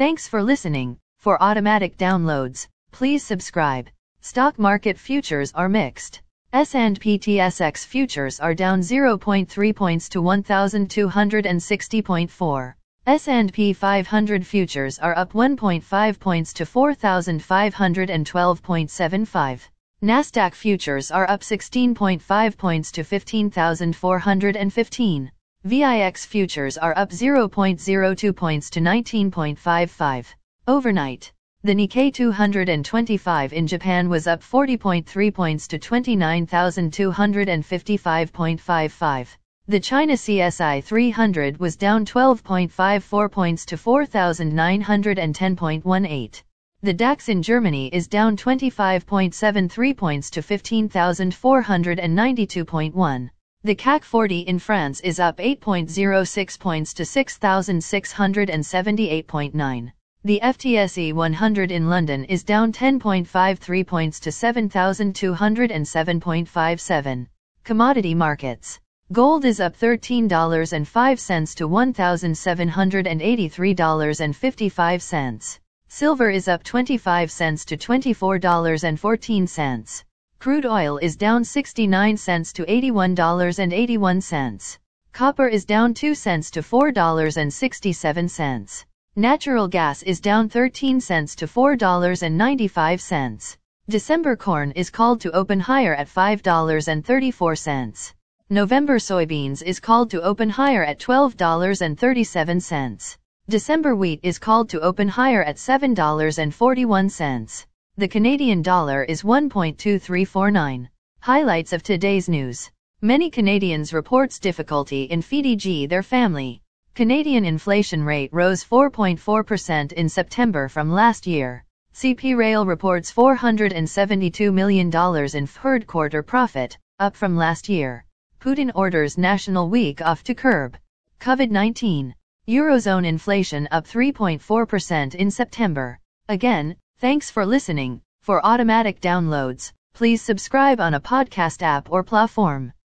Thanks for listening. For automatic downloads, please subscribe. Stock market futures are mixed. S&P TSX futures are down 0.3 points to 1260.4. S&P 500 futures are up 1.5 points to 4512.75. Nasdaq futures are up 16.5 points to 15415. VIX futures are up 0.02 points to 19.55. Overnight, the Nikkei 225 in Japan was up 40.3 points to 29,255.55. The China CSI 300 was down 12.54 points to 4,910.18. The DAX in Germany is down 25.73 points to 15,492.1. The CAC 40 in France is up 8.06 points to 6,678.9. The FTSE 100 in London is down 10.53 points to 7,207.57. Commodity markets. Gold is up $13.05 to $1,783.55. Silver is up 25 cents to $24.14. Crude oil is down 69 cents to $81.81. Copper is down 2 cents to $4.67. Natural gas is down 13 cents to $4.95. December corn is called to open higher at $5.34. November soybeans is called to open higher at $12.37. December wheat is called to open higher at $7.41. The Canadian dollar is 1.2349. Highlights of today's news. Many Canadians reports difficulty in feeding their family. Canadian inflation rate rose 4.4% in September from last year. CP Rail reports $472 million in third quarter profit, up from last year. Putin orders National Week off to curb COVID-19. Eurozone inflation up 3.4% in September. Again, thanks for listening. For automatic downloads, please subscribe on a podcast app or platform.